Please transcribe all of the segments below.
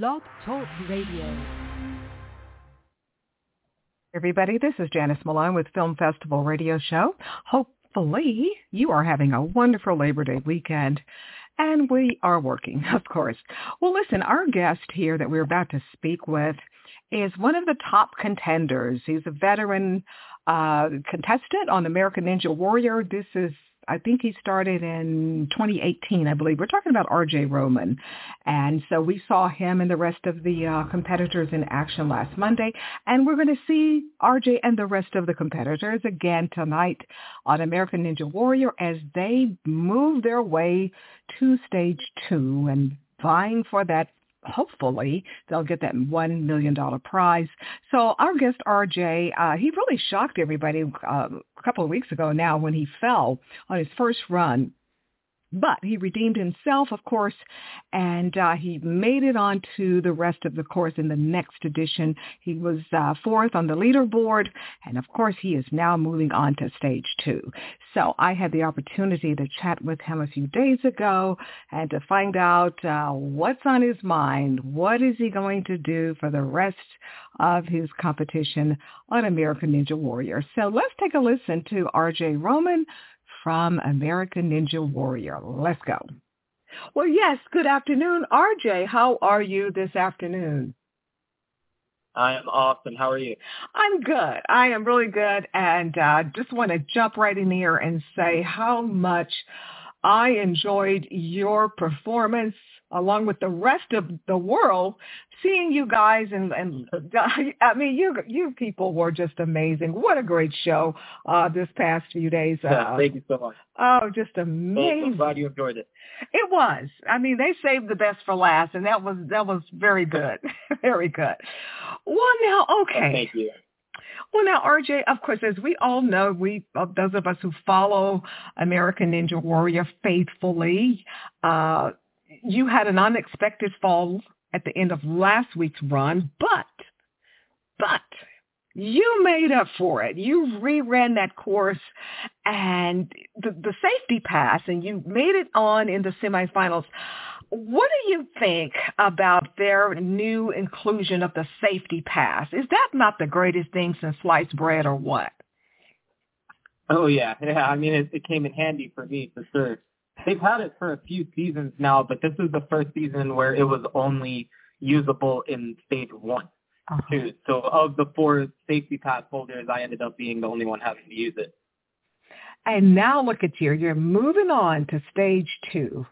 Blog Talk Radio. Everybody, this is Janice Malone with Film Festival Radio Show. Hopefully you are having a wonderful Labor Day weekend. And we are working, of course. Well, listen, our guest here that we're about to speak with is one of the top contenders. He's a veteran uh, contestant on American Ninja Warrior. This is I think he started in 2018, I believe. We're talking about R.J. Roman. And so we saw him and the rest of the uh, competitors in action last Monday. And we're going to see R.J. and the rest of the competitors again tonight on American Ninja Warrior as they move their way to stage two and vying for that hopefully they'll get that one million dollar prize. So our guest RJ, uh, he really shocked everybody uh, a couple of weeks ago now when he fell on his first run but he redeemed himself, of course, and uh, he made it on to the rest of the course in the next edition. He was uh, fourth on the leaderboard, and of course he is now moving on to stage two. So I had the opportunity to chat with him a few days ago and to find out uh, what's on his mind. What is he going to do for the rest of his competition on American Ninja Warrior? So let's take a listen to RJ Roman from American Ninja Warrior. Let's go. Well, yes, good afternoon, RJ. How are you this afternoon? I am awesome. How are you? I'm good. I am really good. And uh, just want to jump right in here and say how much I enjoyed your performance along with the rest of the world, seeing you guys and and I mean you you people were just amazing. What a great show uh this past few days. Uh, thank you so much. Oh, just amazing. I'm glad you enjoyed it. It was. I mean, they saved the best for last, and that was that was very good, very good. Well, now, okay. Thank you. Well, now, RJ, of course, as we all know, we those of us who follow American Ninja Warrior faithfully, uh, you had an unexpected fall at the end of last week's run, but, but you made up for it. You reran that course and the, the safety pass and you made it on in the semifinals. What do you think about their new inclusion of the safety pass? Is that not the greatest thing since sliced bread or what? Oh yeah, yeah. I mean, it, it came in handy for me for sure they've had it for a few seasons now, but this is the first season where it was only usable in stage one. Uh-huh. Too. So of the four safety pass holders, I ended up being the only one having to use it. And now look at you. You're moving on to stage two.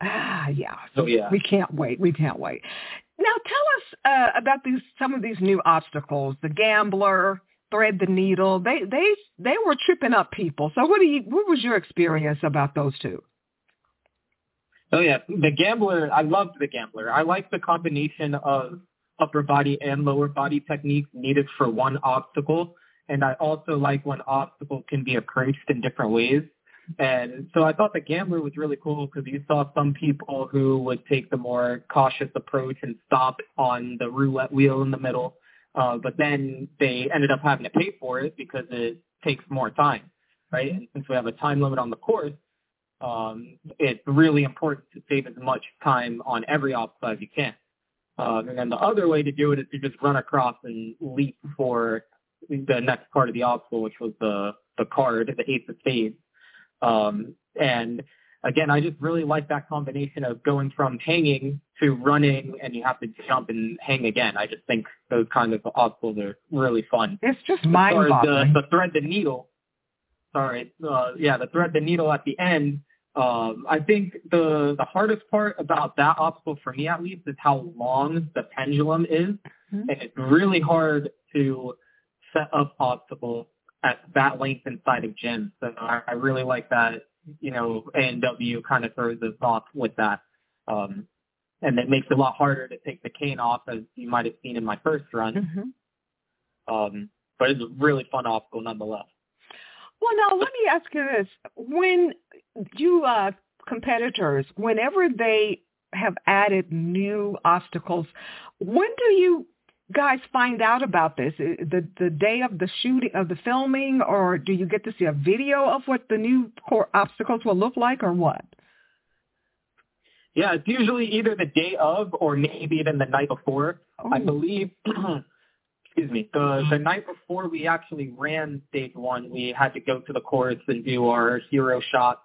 Ah, yeah. So yeah. We can't wait. We can't wait. Now tell us uh, about these some of these new obstacles. The gambler, thread the needle. They they they were tripping up people. So what do you what was your experience about those two? Oh yeah, the gambler. I loved the gambler. I like the combination of upper body and lower body techniques needed for one obstacle, and I also like when obstacles can be approached in different ways. And so I thought the gambler was really cool because you saw some people who would take the more cautious approach and stop on the roulette wheel in the middle, uh, but then they ended up having to pay for it because it takes more time, right? And since we have a time limit on the course, um, it's really important to save as much time on every obstacle as you can. Um, and then the other way to do it is to just run across and leap for the next part of the obstacle, which was the the card, the eighth of spades. Um, and again, I just really like that combination of going from hanging to running, and you have to jump and hang again. I just think those kind of obstacles are really fun. It's just mind-boggling. The, the thread the needle. Sorry, uh, yeah, the thread the needle at the end um, I think the the hardest part about that obstacle for me at least is how long the pendulum is, mm-hmm. and it's really hard to set up obstacles at that length inside of gym. So I, I really like that. You know, ANW kind of throws us off with that, um, and it makes it a lot harder to take the cane off, as you might have seen in my first run. Mm-hmm. Um, but it's a really fun obstacle nonetheless. Well, now let me ask you this: when you uh, competitors, whenever they have added new obstacles, when do you guys find out about this? The the day of the shooting of the filming, or do you get to see a video of what the new core obstacles will look like, or what? Yeah, it's usually either the day of or maybe even the night before. Oh. I believe excuse me, the the night before we actually ran stage one, we had to go to the course and do our hero shot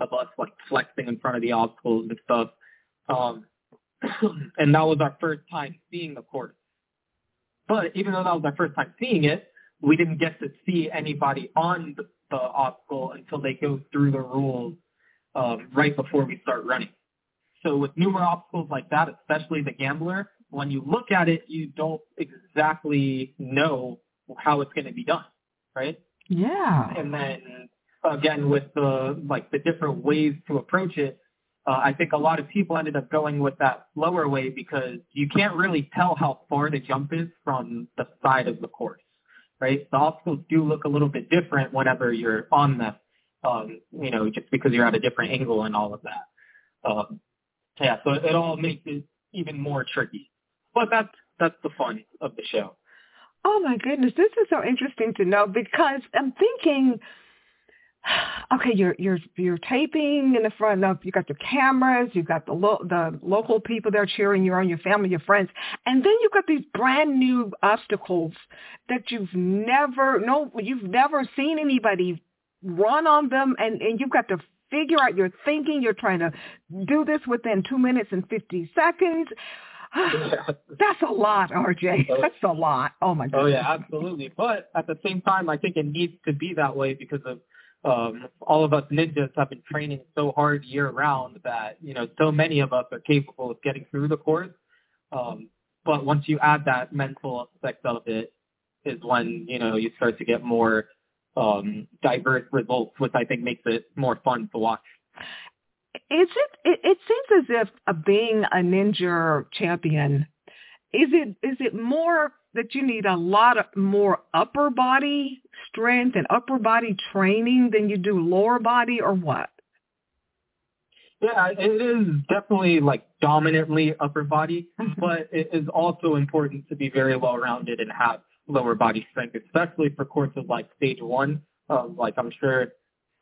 of us like flexing in front of the obstacles and stuff. Um, and that was our first time seeing the course. But even though that was our first time seeing it, we didn't get to see anybody on the, the obstacle until they go through the rules um, right before we start running. So with newer obstacles like that, especially the gambler, when you look at it, you don't exactly know how it's going to be done, right? Yeah. And then again, with the like the different ways to approach it, uh, I think a lot of people ended up going with that lower way because you can't really tell how far the jump is from the side of the course, right? The obstacles do look a little bit different whenever you're on them, um, you know, just because you're at a different angle and all of that. Um, yeah, so it all makes it even more tricky. But that's that's the fun of the show. Oh my goodness, this is so interesting to know because I'm thinking, okay, you're you're you're taping in the front of you got the cameras, you've got the lo- the local people there cheering you on, your family, your friends, and then you've got these brand new obstacles that you've never no you've never seen anybody run on them, and and you've got to figure out your thinking. You're trying to do this within two minutes and fifty seconds. That's a lot, RJ. Oh. That's a lot. Oh my goodness. Oh yeah, absolutely. But at the same time, I think it needs to be that way because of um, all of us ninjas have been training so hard year round that you know so many of us are capable of getting through the course. Um, but once you add that mental aspect of it, is when you know you start to get more um, diverse results, which I think makes it more fun to watch. Is it, it? It seems as if being a ninja champion is it is it more that you need a lot of more upper body strength and upper body training than you do lower body, or what? Yeah, it is definitely like dominantly upper body, but it is also important to be very well rounded and have lower body strength, especially for courses like stage one. Um, like I'm sure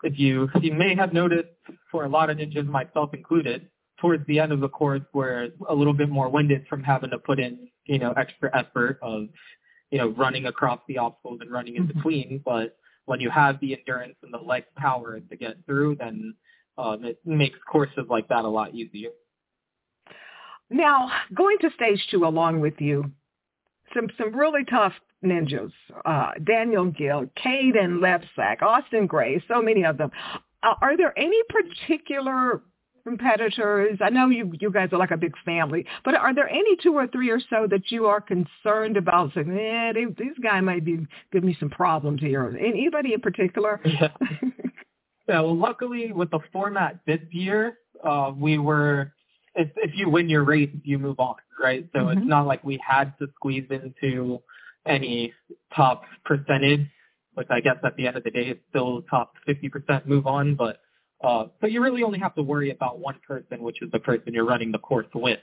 if you you may have noticed for a lot of ninjas, myself included, towards the end of the course, we're a little bit more winded from having to put in you know extra effort of you know running across the obstacles and running in between. But when you have the endurance and the leg power to get through, then um, it makes courses like that a lot easier. Now, going to stage two along with you, some some really tough ninjas. Uh, Daniel Gil, Kaden Lebsack, Austin Gray, so many of them. Uh, are there any particular competitors? I know you you guys are like a big family, but are there any two or three or so that you are concerned about? Saying, eh, they, these guys might be giving me some problems here. Anybody in particular? Yeah. yeah. Well, luckily with the format this year, uh, we were. If, if you win your race, you move on, right? So Mhm. it's not like we had to squeeze into any top percentage, which I guess at the end of the day is still top 50% move on, but uh, so you really only have to worry about one person, which is the person you're running the course with.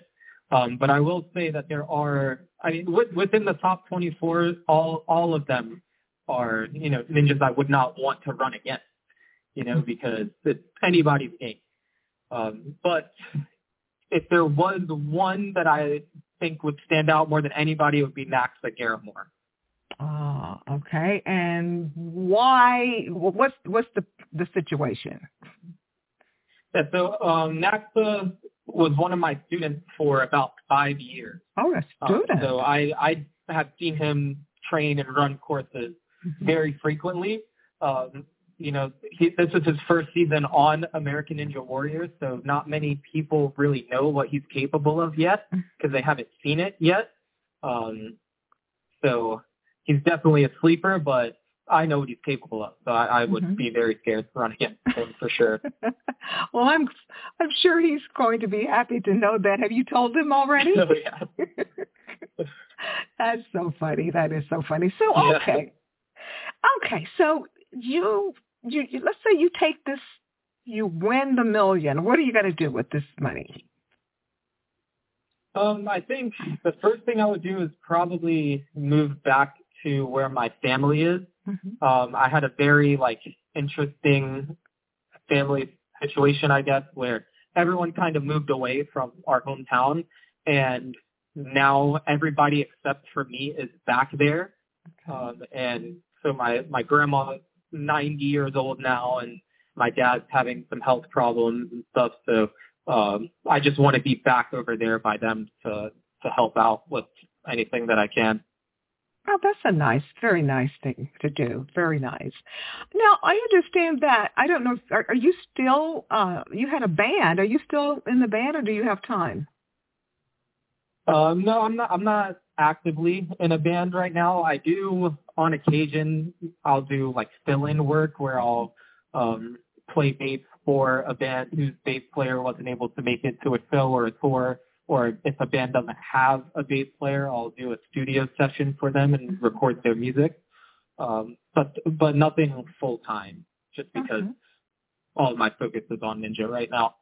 Um, but I will say that there are, I mean, with, within the top 24, all all of them are, you know, ninjas I would not want to run against, you know, because it's anybody's game. Um, but if there was one that I think would stand out more than anybody, it would be Max Garamore. Oh, okay. And why? What's what's the the situation? Yeah, so um, Naxa was one of my students for about five years. Oh, a Um, student. so I, I have seen him train and run courses Mhm. very frequently. Um, you know, he, this is his first season on American Ninja Warriors, so not many people really know what he's capable of yet because they haven't seen it yet. Um, so he's definitely a sleeper, but I know what he's capable of, so I, I would Mhm. be very scared to run against him for sure. well, I'm I'm sure he's going to be happy to know that. Have you told him already? So, yeah. That's so funny. That is so funny. So Yeah. okay, okay. So you you you- let's say you take this, you win the million. What are you going to do with this money? Um, I think the first thing I would do is probably move back to where my family is. Mm-hmm. Um, I had a very like interesting family situation, I guess, where everyone kind of moved away from our hometown, and now everybody except for me is back there. Um, and so my my grandma 90 years old now, and my dad's having some health problems and stuff. So um, I just want to be back over there by them to to help out with anything that I can. Oh, that's a nice, very nice thing to do. Very nice. Now, I understand that. I don't know. Are, are you still? Uh, you had a band. Are you still in the band, or do you have time? Um, no, I'm not. I'm not actively in a band right now. I do on occasion. I'll do like fill-in work where I'll um, play bass for a band whose bass player wasn't able to make it to a show or a tour. Or if a band doesn't have a bass player, I'll do a studio session for them and record their music. Um, but but nothing full time, just because Okay. all my focus is on Ninja right now.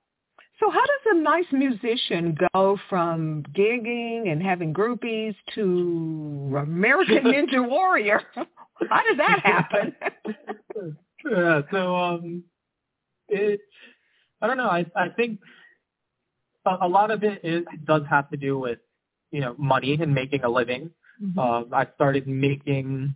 So how does a nice musician go from gigging and having groupies to American Ninja Warrior? How did that happen? yeah, so um it I don't know, I I think a, lot of it is does have to do with, you know, money and making a living. Mm-hmm. Um I started making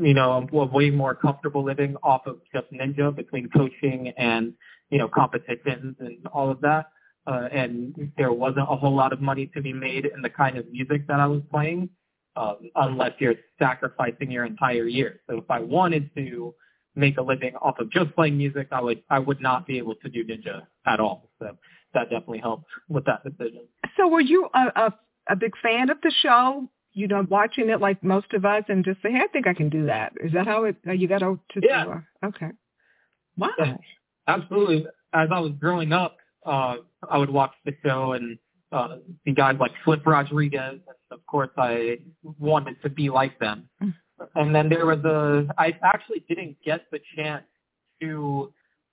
you know, a way more comfortable living off of just ninja between coaching and, you know, competitions and all of that. Uh, and there wasn't a whole lot of money to be made in the kind of music that I was playing, um, unless you're sacrificing your entire year. So if I wanted to make a living off of just playing music, I would I would not be able to do ninja at all. So that definitely helped with that decision. So were you a, a a big fan of the show? You know, watching it like most of us, and just say, "Hey, I think I can do that." Is that how it? You got to? to Yeah. okay. Wow. Yeah. Absolutely. As I was growing up, uh, I would watch the show and uh, see guys like Flip Rodriguez, and of course, I wanted to be like them. And then there was a, I actually didn't get the chance to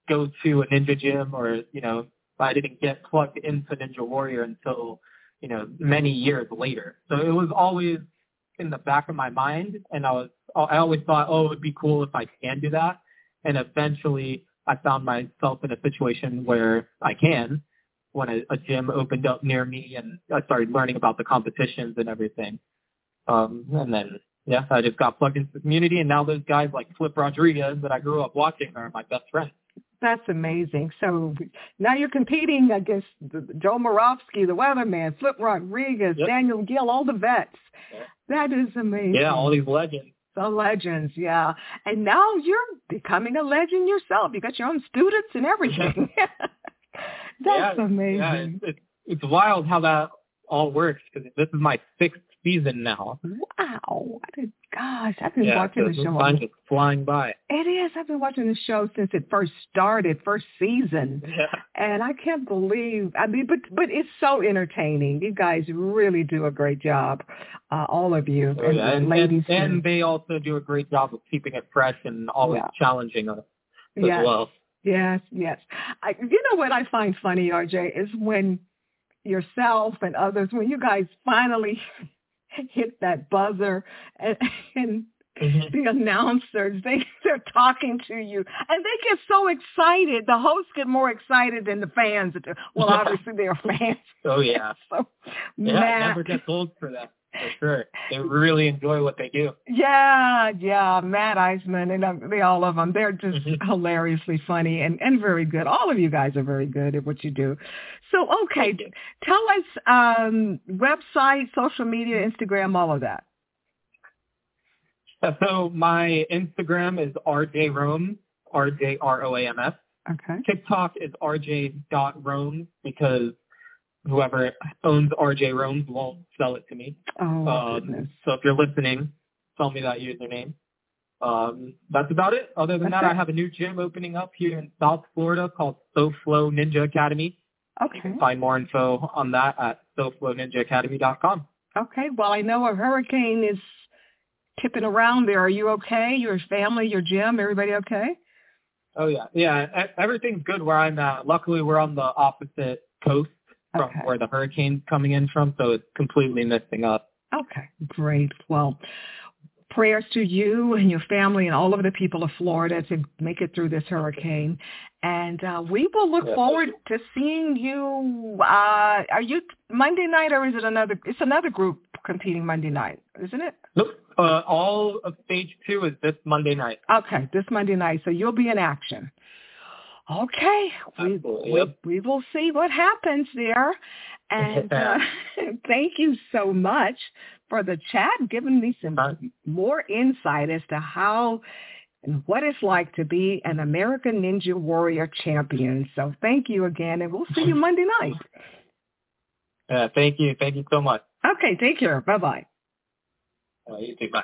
go to a ninja gym or, you know, I didn't get plugged into Ninja Warrior until, you know, many years later. So it was always in the back of my mind and I was, I always thought, oh, it would be cool if I can do that. And eventually I found myself in a situation where I can when a, a gym opened up near me and I started learning about the competitions and everything. Um, and then, yeah, I just got plugged into the community and now those guys like Flip Rodriguez that I grew up watching are my best friends. That's amazing. So now you're competing against Joe Moravsky, the weatherman, Flip Rodriguez, Yep. Daniel Gil, all the vets. That is amazing. Yeah, all these legends. The legends, yeah. And now you're becoming a legend yourself. You got your own students and everything. That's yeah, amazing. Yeah, it's, it's, it's wild how that all works because this is my sixth season now. Wow. Did, gosh, I've been yeah, watching so the show. Just flying by. It is. I've been watching the show since it first started, first season. Yeah. And I can't believe, I mean, but but it's so entertaining. You guys really do a great job, uh, all of you. Oh, yeah. And, ladies. and, and they also do a great job of keeping it fresh and always challenging us as yes, well. yes, yes. I, you know what I find funny, RJ, is when yourself and others, when you guys finally hit that buzzer and, and Mhm. the announcers they they're talking to you and they get so excited the hosts get more excited than the fans well obviously they're fans Oh yeah. so Yeah, Matt, never gets old for them. For sure. They really enjoy what they do. yeah yeah Matt Iseman and um, they all of them they're just Mhm. hilariously funny and and very good all of you guys are very good at what you do so okay tell us um website social media Instagram all of that So my Instagram is RJ Rome, R J R O A M S. okay TikTok is RJ.Rome because whoever owns RJ Rome won't sell it to me. oh Um, goodness so if you're listening, tell me that username. Um, that's about it. Other than That's that, it. I have a new gym opening up here in South Florida called SoFlow Ninja Academy. You okay can find more info on that at SoFlowNinjaAcademy.com. Okay. Well, I know a hurricane is tipping around there. Are you okay? Your family, your gym, everybody okay? Oh yeah, yeah. Everything's good where I'm at. Uh, luckily, we're on the opposite coast from Okay. where the hurricane's coming in from, so it's completely missing us. Okay. Great. Well, prayers to you and your family and all of the people of Florida to make it through this hurricane. And uh, we will look Yeah. forward to seeing you. Uh, are you Monday night or is it another? It's another group competing Monday night, isn't it? Nope. Uh, all of stage two is this Monday night. Okay, this Monday night. So you'll be in action. Okay, we, we, we will see what happens there. And uh, thank you so much for the chat, giving me some Uh, more insight as to how and what it's like to be an American Ninja Warrior champion. So thank you again, and we'll see you Monday night. Yeah, thank you. Thank you so much. Okay, take care. Bye-bye. Uh, you too. Bye.